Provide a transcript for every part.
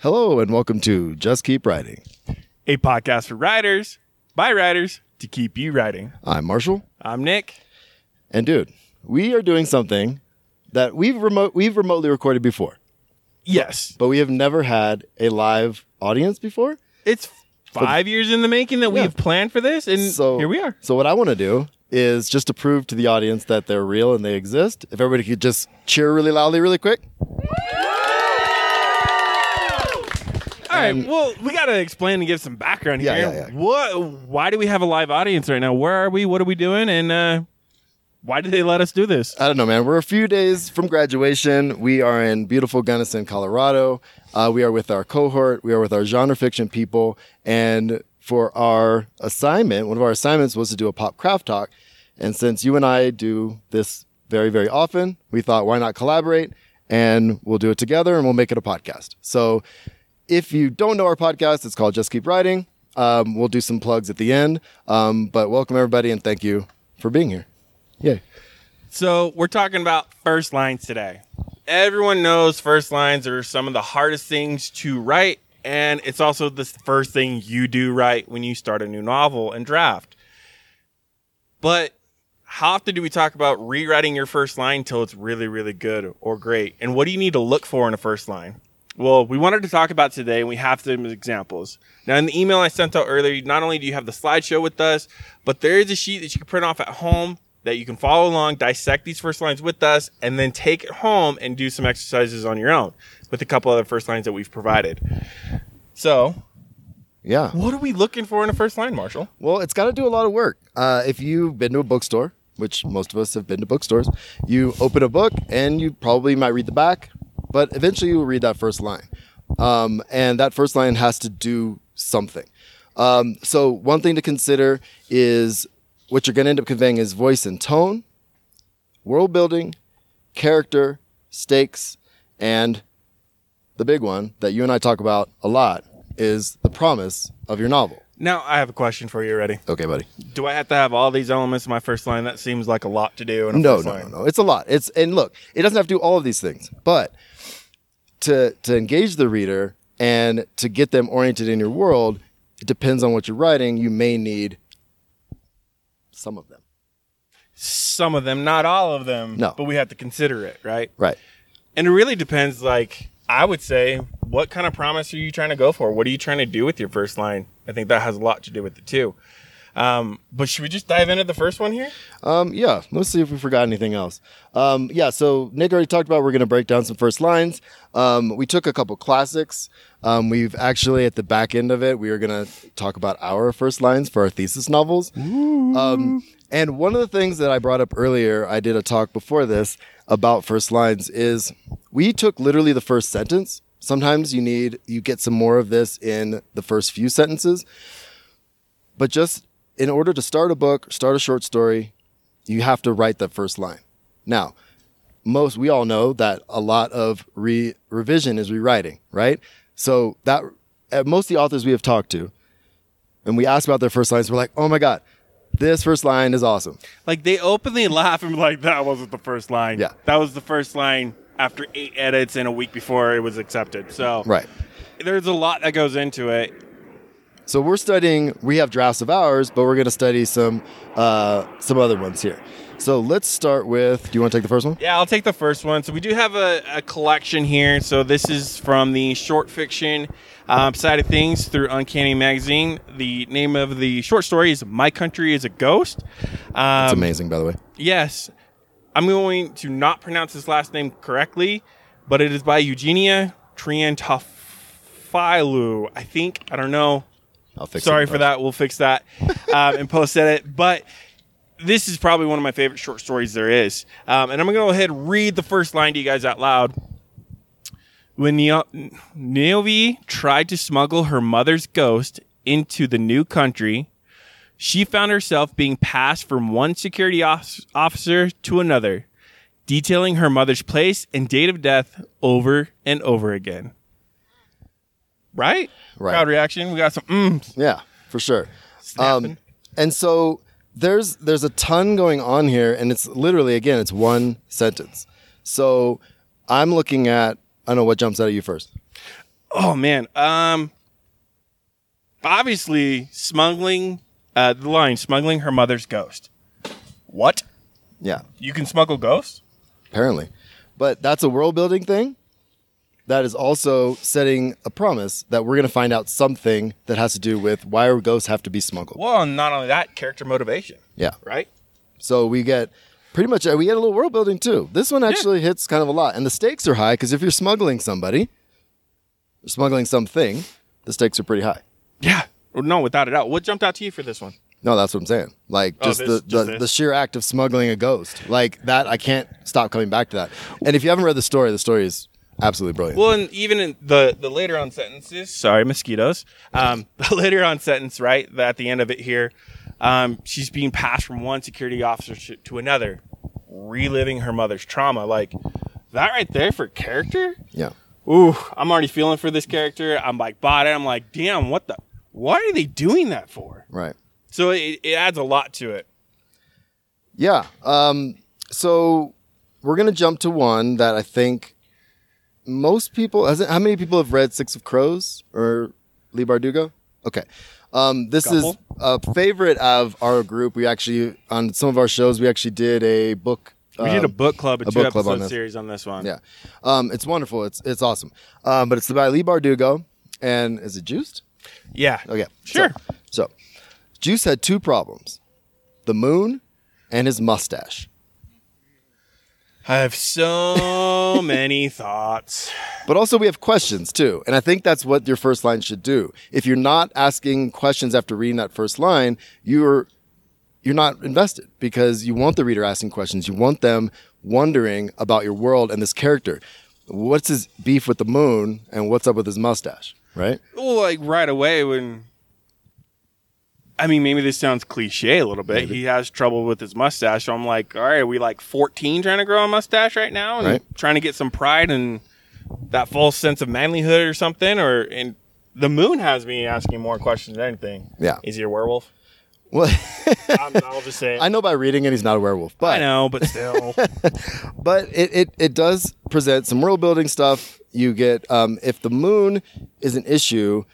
Hello and welcome to Just Keep Writing. a podcast for writers by writers to keep you writing. I'm Marshall, I'm Nick. and dude, we are doing something that we've remote we've remotely recorded before, Yes, but we have never had a live audience before. it's five years in the making that we've planned for this, and So here we are. So what I want to do is just to prove to the audience that they're real and they exist. If everybody could just cheer really loudly, really quick. All right, well, we got to explain and give some background Yeah, here. yeah, yeah. What? Why do we have a live audience right now? Where are we? What are we doing? And uh, why did they let us do this? I don't know, man. We're a few days from graduation. We are in beautiful Gunnison, Colorado. Uh, we are with our cohort. We are with our genre fiction people. And for our assignment, one of our assignments was to do a pop craft talk. And since you and I do this very, very often, we thought, why not collaborate? And we'll do it together and we'll make it a podcast. So if you don't know our podcast, it's called Just Keep Writing. Um, we'll do some plugs at the end. Um, but welcome, everybody, and thank you for being here. Yay. So we're talking about first lines today. Everyone knows first lines are some of the hardest things to write, and it's also the first thing you do right when you start a new novel and draft. But how often do we talk about rewriting your first line until it's really, really good or great? And what do you need to look for in a first line? Well, we wanted to talk about today, and we have some examples. Now, in the email I sent out earlier, not only do you have the slideshow with us, but there is a sheet that you can print off at home that you can follow along, dissect these first lines with us, and then take it home and do some exercises on your own with a couple other first lines that we've provided. So, Yeah. what are we looking for in a first line, Marshall? Well, it's got to do a lot of work. Uh, if you've been to a bookstore, which most of us have been to bookstores, you open a book and you probably might read the back, but eventually you will read that first line. Um, and that first line has to do something. Um, so, one thing to consider is what you're going to end up conveying is voice and tone, world building, character, stakes, and the big one that you and I talk about a lot is the promise of your novel. Now, I have a question for you. Ready? Okay, buddy. Do I have to have all these elements in my first line? That seems like a lot to do in a no, no, no, no. It's a lot. It's and look, it doesn't have to do all of these things, but to to engage the reader and to get them oriented in your world, it depends on what you're writing. You may need some of them. Some of them, not all of them. No. But we have to consider it, right? Right. And it really depends, like, I would say, what kind of promise are you trying to go for? What are you trying to do with your first line? I think that has a lot to do with it, too. Um, but should we just dive into the first one here? Um, yeah, let's see if we forgot anything else. Um, yeah, so Nick already talked about we're going to break down some first lines. Um, we took a couple classics. Um, we've actually at the back end of it, we are going to talk about our first lines for our thesis novels. Um, and one of the things that I brought up earlier, I did a talk before this about first lines is we took literally the first sentence. Sometimes you need you get some more of this in the first few sentences. But just in order to start a book, start a short story, you have to write the first line. Now, most we all know that a lot of re- revision is rewriting, right? So that most of the authors we have talked to, and we ask about their first lines, we're like, oh my god, this first line is awesome. Like, they openly laugh and be like, that wasn't the first line. Yeah. That was the first line after eight edits and a week before it was accepted. So, Right. there's a lot that goes into it. So we're studying. We have drafts of ours, but we're going to study some uh, some other ones here. So let's start with. Do you want to take the first one? Yeah, I'll take the first one. So we do have a, a collection here. So this is from the short fiction um, side of things through Uncanny Magazine. The name of the short story is "My Country Is a Ghost." Um, It's amazing, by the way. Yes, I'm going to not pronounce his last name correctly, but it is by Eugenia Triantafyllou. I think I don't know. I'll fix. Sorry for that. We'll fix that um, and post edit. But this is probably one of my favorite short stories there is. Um, and I'm going to go ahead and read the first line to you guys out loud. When Neo- Niovi tried to smuggle her mother's ghost into the new country, she found herself being passed from one security offic- officer to another, detailing her mother's place and date of death over and over again. Right? Right. Crowd reaction. We got some mm, Yeah, for sure. Snapping. Um, and so there's there's a ton going on here, and it's literally again it's one sentence. So I'm looking at I don't know what jumps out at you first. Oh man. Um obviously smuggling uh the line smuggling her mother's ghost. What? Yeah, You can smuggle ghosts? apparently. But that's a world building thing. That is also setting a promise that we're going to find out something that has to do with why our ghosts have to be smuggled. Well, and not only that, character motivation, Yeah. right? So we get pretty much uh, we get a little world building too. This one actually hits kind of a lot, and the stakes are high because if you're smuggling somebody, you're smuggling something, the stakes are pretty high. Yeah. No, without a doubt. What jumped out to you for this one? No, that's what I'm saying. Like Oh, just this- the, just the, the sheer act of smuggling a ghost, like that, I can't stop coming back to that. And if you haven't read the story, the story is absolutely brilliant. Well, and even in the the later on sentences, sorry, mosquitoes. Um, the later on sentence, right? At the end of it here, um, she's being passed from one security officer to- another, reliving her mother's trauma. Like that right there for character. yeah, Ooh, I'm already feeling for this character. I'm like bought it. I'm like, damn, what the? Why are they doing that for? right. So it, it adds a lot to it. Yeah. Um, so we're gonna jump to one that I think most people. Has it, how many people have read Six of Crows or Leigh Bardugo? Okay. Um, this Couple. is a favorite of our group. We actually on some of our shows we actually did a book. We did a um, book club, a, a two book club on episode this. series on this one. Yeah, um, it's wonderful. It's it's awesome. Um, but it's by Leigh Bardugo, and is it Joost? yeah, Okay, Sure. So, so Joost had two problems: the moon and his mustache. I have so many thoughts. But also, we have questions too. And I think that's what your first line should do. If you're not asking questions after reading that first line, you're you're not invested because you want the reader asking questions. You want them wondering about your world and this character. What's his beef with the moon and what's up with his mustache, right? Well, like right away when. I mean, maybe this sounds cliche a little bit. He has trouble with his mustache. So I'm like, all right, are we like 14 trying to grow a mustache right now and Right. trying to get some pride and that false sense of manlyhood or something? Or and the moon has me asking more questions than anything. Yeah. Is he a werewolf? Well, I'm, I'll just say. it. I know by reading it he's not a werewolf, but I know, but still. but it, it, it does present some world building stuff. You get um, if the moon is an issue,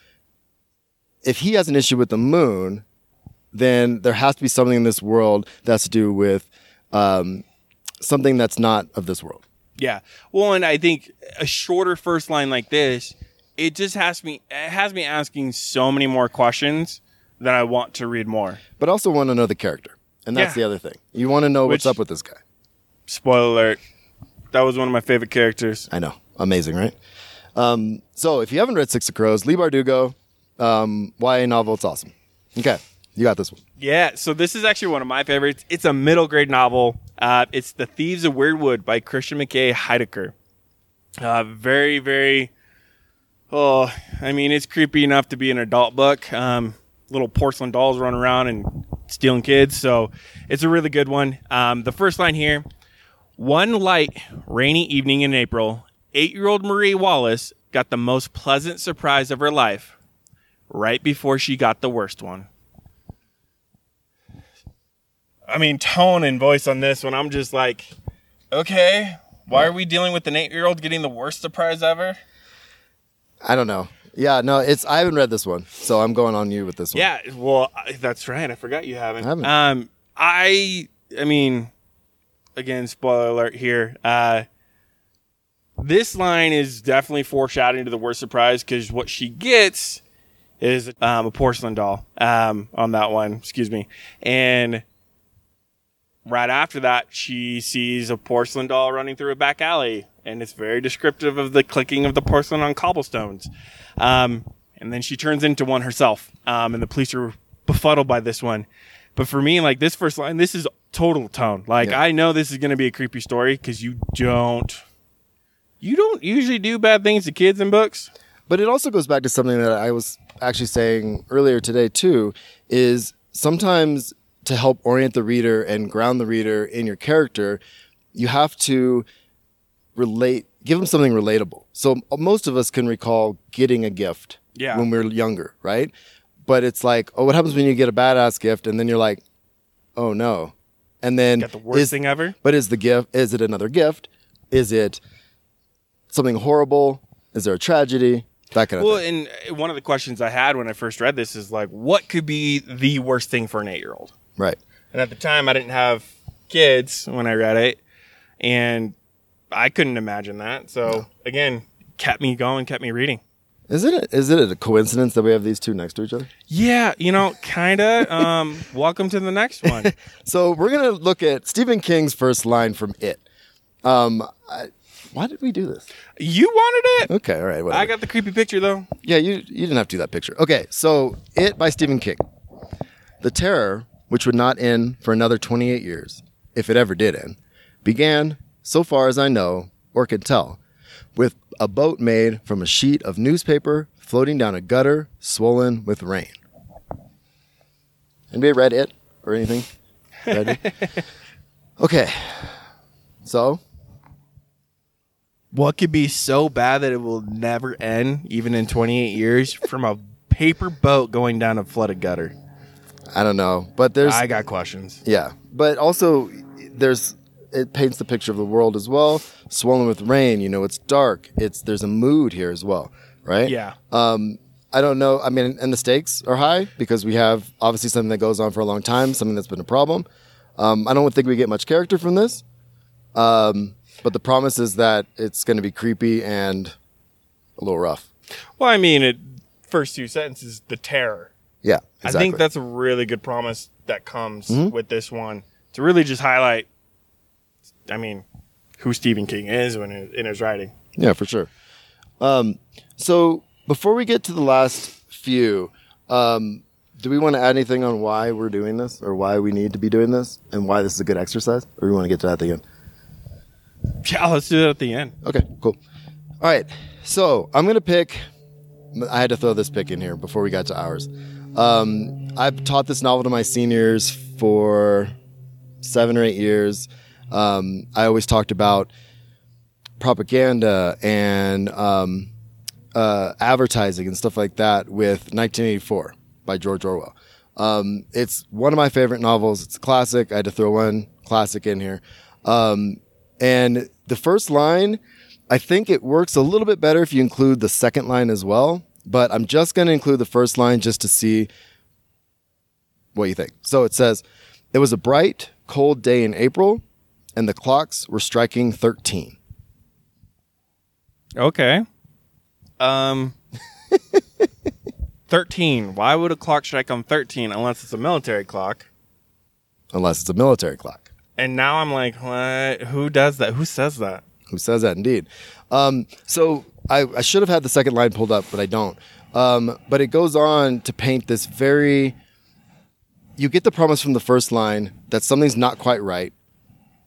if he has an issue with the moon, then there has to be something in this world that's to do with um, something that's not of this world. Yeah. Well, and I think a shorter first line like this, it just has me it has me asking so many more questions that I want to read more. But also want to know the character, and that's Yeah. the other thing. You want to know what's up with this guy. Spoiler alert. That was one of my favorite characters. I know, amazing, right? Um, so if you haven't read Six of Crows, Leigh Bardugo, um, YA novel, it's awesome. Okay, you got this one. Yeah, so this is actually one of my favorites. It's a middle grade novel. Uh, it's The Thieves of Weirdwood by Christian McKay Heidicker. Uh, very, very. Oh, I mean, it's creepy enough to be an adult book. Um, little porcelain dolls run around and stealing kids. So it's a really good one. Um, the first line here One light, rainy evening in April, eight year old Marie Wallace got the most pleasant surprise of her life right before she got the worst one. I mean, tone and voice on this one, I'm just like, okay, why are we dealing with an eight year old getting the worst surprise ever? I don't know. Yeah, no, it's I haven't read this one, so I'm going on you with this one. Yeah, well, I- that's right. I forgot you haven't. I haven't. Um, I, I mean, again, spoiler alert here. Uh, this line is definitely foreshadowing to the worst surprise because what she gets is um, a porcelain doll um, on that one. Excuse me, and right after that, she sees a porcelain doll running through a back alley, and it's very descriptive of the clicking of the porcelain on cobblestones. Um, and then she turns into one herself, um, and the police are befuddled by this one. But for me, like this first line, this is total tone. Like Yeah. I know this is going to be a creepy story because you don't, you don't usually do bad things to kids in books. But it also goes back to something that I was actually saying earlier today too, is sometimes to help orient the reader and ground the reader in your character, you have to relate, give them something relatable. So uh, most of us can recall getting a gift Yeah. when we are younger, right? But it's like, oh, what happens when you get a badass gift and then you're like, oh no, and then Got the worst is- thing ever. But is the gift? Is it another gift? Is it something horrible? Is there a tragedy? that kind of Well, thing. and uh, one of the questions I had when I first read this is like, what could be the worst thing for an eight year old? Right. And at the time, I didn't have kids when I read it, and I couldn't imagine that. So again, kept me going, kept me reading. Is it is it a coincidence that we have these two next to each other? Yeah, you know, kinda. Um, welcome to the next one. So we're gonna look at Stephen King's first line from It. Um, I, why did we do this? You wanted it. Okay, all right, whatever. I got the creepy picture though. Yeah, you you didn't have to do that picture. Okay, so It by Stephen King. The terror, which would not end for another 28 years, if it ever did end, began, so far as I know or can tell, with a boat made from a sheet of newspaper floating down a gutter swollen with rain. Anybody read it or anything? Read it? okay, so What could be so bad that it will never end, even in 28 years, from a paper boat going down a flooded gutter? I don't know, but there's I got questions. Yeah, but also there's it paints the picture of the world as well. Swollen with rain, you know, it's dark. It's there's a mood here as well, right? Yeah. Um, I don't know. I mean, and the stakes are high because we have obviously something that goes on for a long time, something that's been a problem. Um, I don't think we get much character from this, um, but the promise is that it's going to be creepy and a little rough. Well, I mean, it first two sentences, the terror. Yeah, exactly. Mm-hmm. I think that's a really good promise that comes with this one to really just highlight. I mean, who Stephen King is when in, in his writing. Yeah, for sure. Um, so before we get to the last few, um, do we want to add anything on why we're doing this or why we need to be doing this and why this is a good exercise? Or do we want to get to that at the end? Yeah, let's do that at the end. Okay, cool. All right. So I'm going to pick, I had to throw this pick in here before we got to ours. Um, I've taught this novel to my seniors for seven or eight years. Um, I always talked about propaganda and um, uh, advertising and stuff like that with 1984 by George Orwell. Um, it's one of my favorite novels. It's a classic. I had to throw one classic in here. Um, and the first line, I think it works a little bit better if you include the second line as well. But I'm just going to include the first line just to see what you think. So it says, It was a bright, cold day in April, and the clocks were striking 13. Okay. Um. 13. Why would a clock strike on 13 unless it's a military clock? Unless it's a military clock. And now I'm like, what? Who does that? Who says that? Who says that indeed? Um, so I, I should have had the second line pulled up, but I don't. Um, but it goes on to paint this very. You get the promise from the first line that something's not quite right.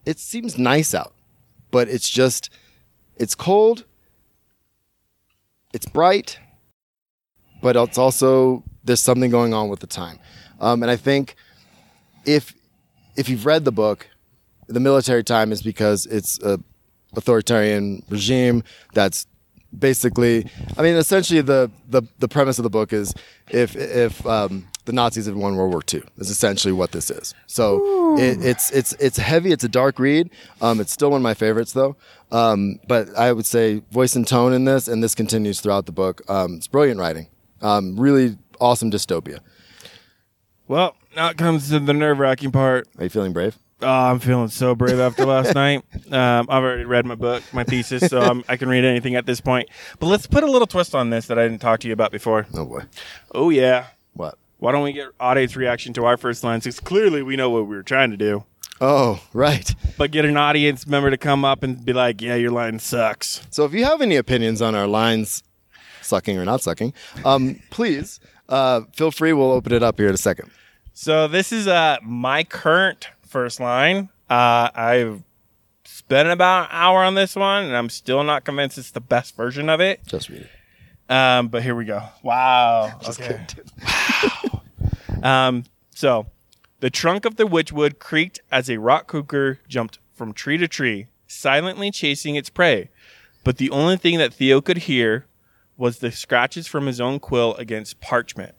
It seems nice out, but it's just. It's cold. It's bright, but it's also there's something going on with the time, um, and I think if if you've read the book, the military time is because it's a authoritarian regime that's basically i mean essentially the the, the premise of the book is if if um, the nazis had won world war ii is essentially what this is. So it, it's it's it's heavy it's a dark read. Um, it's still one of my favorites though. Um, but i would say voice and tone in this and this continues throughout the book. Um, it's brilliant writing. Um, really awesome dystopia. Well, now it comes to the nerve wracking part. are you feeling brave Oh, I'm feeling so brave after last night. Um, I've already read my book, my thesis, so I'm, I can read anything at this point. But let's put a little twist on this that I didn't talk to you about before. oh boy Oh, yeah. what Why don't we get audience reaction to our first lines? Because clearly we know what we were trying to do. oh right But get an audience member to come up and be like, yeah, your line sucks. So if you have any opinions on our lines sucking or not sucking, um, please uh, feel free. We'll open it up here in a second. So this is uh, my current first line. Uh, I've spent about an hour on this one, and I'm still not convinced it's the best version of it. Just read it. Um, but here we go. Wow. Just Okay. kidding. Um, so the trunk of the witchwood creaked as a rock cougar jumped from tree to tree, silently chasing its prey. But the only thing that Theo could hear was the scratches from his own quill against parchment.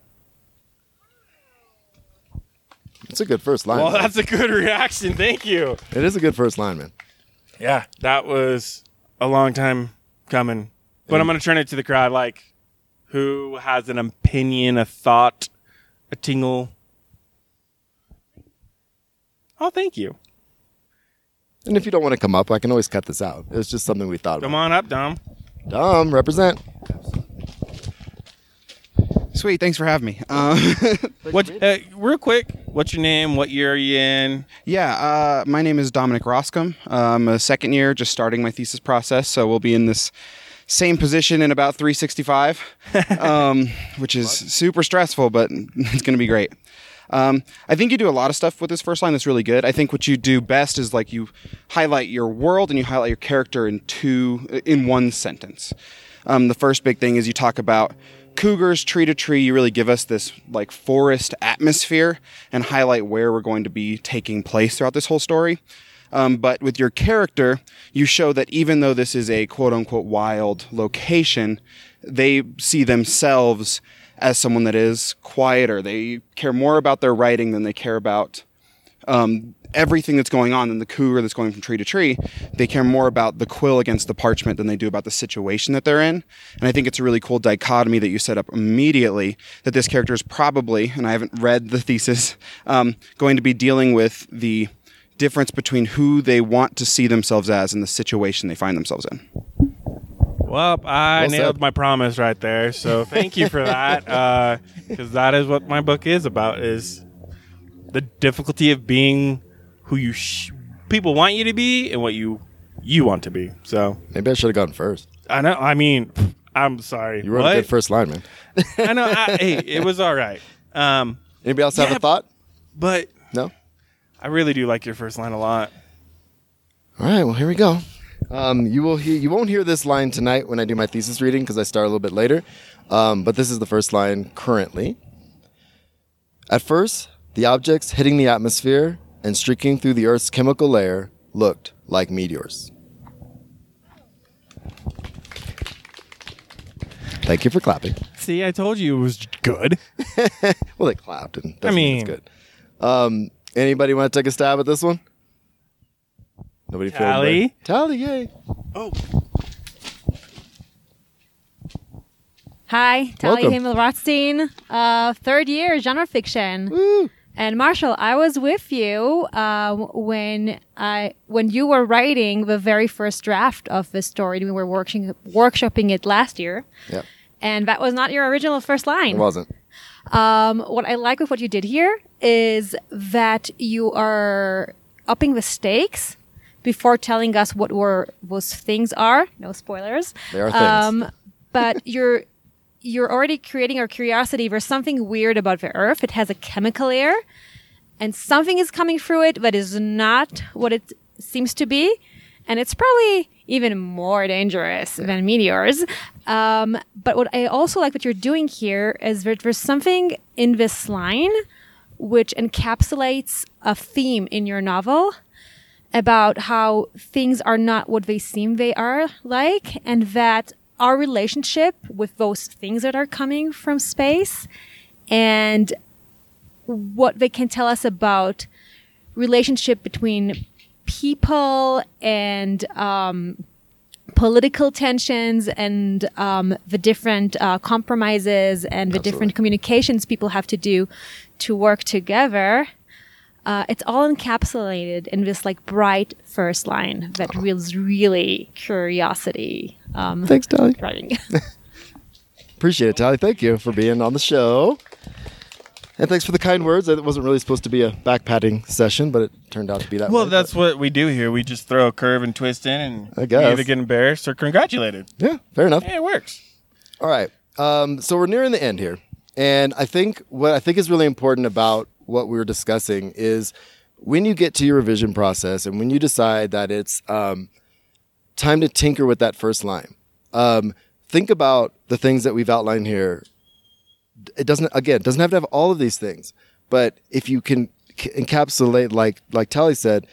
It's a good first line. Well, man. that's a good reaction. Thank you. it is a good first line, man. Yeah, that was a long time coming. But I'm going to turn it to the crowd like, who has an opinion, a thought, a tingle. Oh, thank you. And if you don't want to come up, I can always cut this out. It's just something we thought of. Come about. on up, Dom. Dom, represent. Sweet, thanks for having me. Um, What? Uh, real quick, what's your name? What year are you in? yeah, uh, my name is Dominic Roscom. I'm a second year, just starting my thesis process, so we'll be in this same position in about 365, um, which is super stressful, but it's going to be great. Um, I think you do a lot of stuff with this first line that's really good. I think what you do best is like you highlight your world and you highlight your character in two, in one sentence. Um, the first big thing is you talk about cougars tree to tree. You really give us this like forest atmosphere and highlight where we're going to be taking place throughout this whole story. Um, but with your character, you show that even though this is a quote unquote wild location, they see themselves as someone that is quieter. They care more about their writing than they care about um, everything that's going on than the cougar that's going from tree to tree. They care more about the quill against the parchment than they do about the situation that they're in. And I think it's a really cool dichotomy that you set up immediately that this character is probably, and I haven't read the thesis, um, going to be dealing with the difference between who they want to see themselves as and the situation they find themselves in. Well, I Well nailed my promise right there. So thank you for that, because that is what my book is about: is the difficulty of being who you sh- people want you to be and what you you want to be. So Maybe I should have gone first. I know. I mean, I'm sorry. You wrote what? a good first line, man. I know. I, hey, it was all right. Um, Anybody else have a thought? but No? I really do like your first line a lot. All right, well, here we go. Um, you will hear. You won't hear this line tonight when I do my thesis reading because I start a little bit later. Um, but this is the first line currently. At first, the objects hitting the atmosphere and streaking through the Earth's chemical layer looked like meteors. Thank you for clapping. See, I told you it was good. Well, they clapped, and that's I mean- good. Um, anybody want to take a stab at this one? Nobody. feeling Tally? brave? Tally, yay! Oh, Hi, Talia Welcome. Himmel Rothstein, uh, third year genre fiction. Woo! And Marshall, I was with you uh, when I when you were writing the very first draft of the story. We were working workshopping it last year, Yep, and that was not your original first line. it wasn't. Um, what I like with what you did here is that you are upping the stakes before telling us what were those things are. No spoilers. They are things. Um, but you're you're already creating our curiosity. There's something weird about the Earth. It has a chemical layer, and something is coming through it that is not what it seems to be, and it's probably even more dangerous than meteors. Um, but what I also like what you're doing here is that there's something in this line which encapsulates a theme in your novel about how things are not what they seem they are like, and that our relationship with those things that are coming from space and what they can tell us about relationship between people and um, political tensions and um, the different uh, compromises and the different communications people have to do to work together. Uh, it's all encapsulated in this like bright first line that feels really curiosity um, Thanks, Tally. Appreciate it, Tally. Thank you for being on the show. And thanks for the kind words. It wasn't really supposed to be a back patting session, but it turned out to be that well, way. that's what we do here. We just throw a curve and twist in, and I guess. either get embarrassed or congratulated. Yeah, fair enough. Yeah, it works. All right. Um, so we're nearing the end here. And I think what I think is really important about what we were discussing is when you get to your revision process and when you decide that it's um, time to tinker with that first line, um, think about the things that we've outlined here. It doesn't, again, doesn't have to have all of these things, but if you can encapsulate, like like Tally said,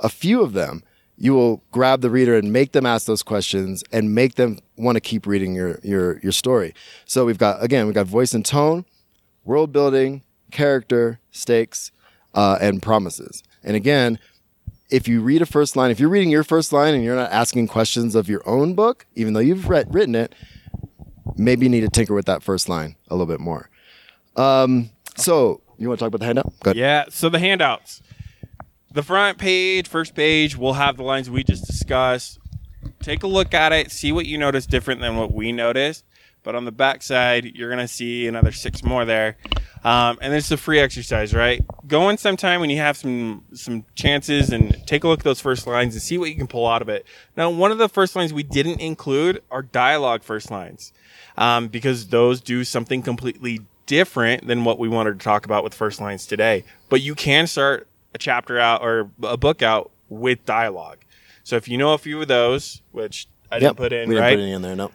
a few of them, you will grab the reader and make them ask those questions and make them want to keep reading your your your story. So we've got again, we've got voice and tone, world building, character, stakes, uh, and promises. And again, if you read a first line, if you're reading your first line and you're not asking questions of your own book, even though you've read, written it, maybe you need to tinker with that first line a little bit more. Um, so you want to talk about the handout? Go ahead. Yeah. So the handouts. The front page, first page, we'll have the lines we just discussed. Take a look at it, see what you notice different than what we noticed. But on the back side, you're gonna see another six more there. Um, and it's a free exercise, right? Go in sometime when you have some some chances and take a look at those first lines and see what you can pull out of it. Now, one of the first lines we didn't include are dialogue first lines, um, because those do something completely different than what we wanted to talk about with first lines today. But you can start a chapter out or a book out with dialogue. So if you know a few of those, which I Yep, didn't put in, we didn't right? put any in there. No.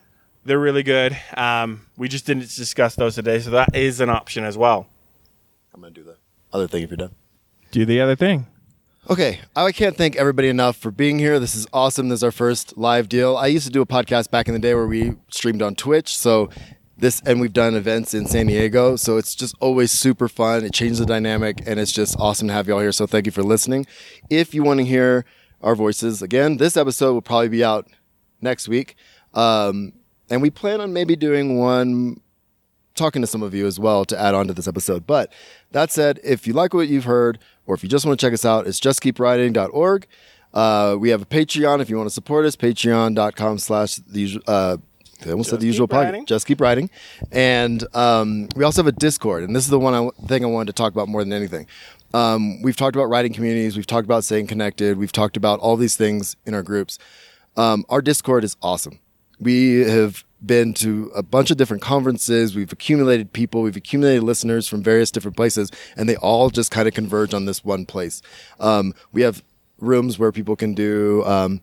They're really good. Um, we just didn't discuss those today, so that is an option as well. I'm gonna do the other thing if you're done. Do the other thing. Okay, I can't thank everybody enough for being here. This is awesome. This is our first live deal. I used to do a podcast back in the day where we streamed on Twitch. So this, and we've done events in San Diego. So it's just always super fun. It changes the dynamic, and it's just awesome to have y'all here. So thank you for listening. If you want to hear our voices again, this episode will probably be out next week. Um, and we plan on maybe doing one talking to some of you as well to add on to this episode. But that said, if you like what you've heard, or if you just want to check us out, it's justkeepwriting.org. Uh, we have a Patreon if you want to support us, patreon.com slash the usual, uh, I almost said the Just usual podcast. Just keep writing. And um, we also have a Discord, and this is the one I, thing I wanted to talk about more than anything. Um, we've talked about writing communities, we've talked about staying connected, we've talked about all these things in our groups. Um, our Discord is awesome. We have been to a bunch of different conferences. We've accumulated people. We've accumulated listeners from various different places, and they all just kind of converge on this one place. Um, we have rooms where people can do um,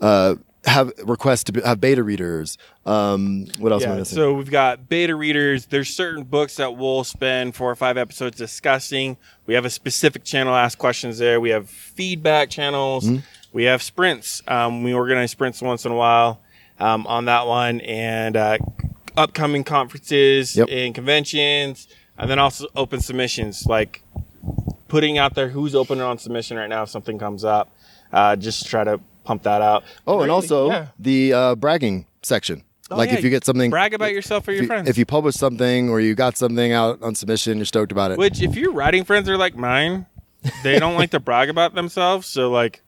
uh, have requests to be, have beta readers. Um, what else am I Yeah, missing? so we've got beta readers. There's certain books that we'll spend four or five episodes discussing. We have a specific channel ask questions there. We have feedback channels. Mm-hmm. We have sprints. Um, we organize sprints once in a while um, on that one, and uh, upcoming conferences Yep. and conventions, and then also open submissions like putting out there who's open on submission right now if something comes up. Uh, just try to pump that out. oh, and Really? also Yeah. the uh, bragging section. like yeah, if you get something, brag about yourself or if your you, friends. if you publish something or you got something out on submission, you're stoked about it. Which, if your writing friends are like mine, they don't like to brag about themselves. So, like,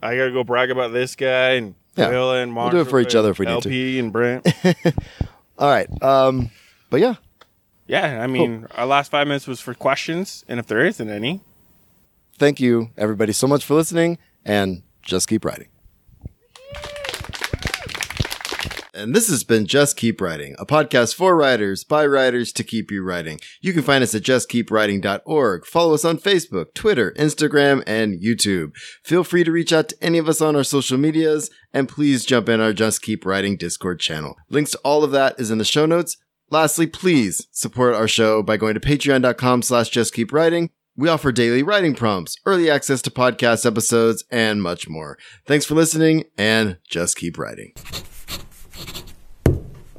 I gotta go brag about this guy and Yeah. Will and We'll do it for each other if we need to. LP and Brent. All right. Um, but yeah, yeah, I mean, our last five minutes was for questions, and if there isn't any, thank you everybody so much for listening and just keep writing. And this has been Just Keep Writing, a podcast for writers by writers to keep you writing. You can find us at justkeepwriting.org. Follow us on Facebook, Twitter, Instagram, and YouTube. Feel free to reach out to any of us on our social medias, and please jump in our Just Keep Writing Discord channel. Links to all of that is in the show notes. Lastly, please support our show by going to patreon.com slash justkeepwriting. We offer daily writing prompts, early access to podcast episodes, and much more. Thanks for listening, and just keep writing.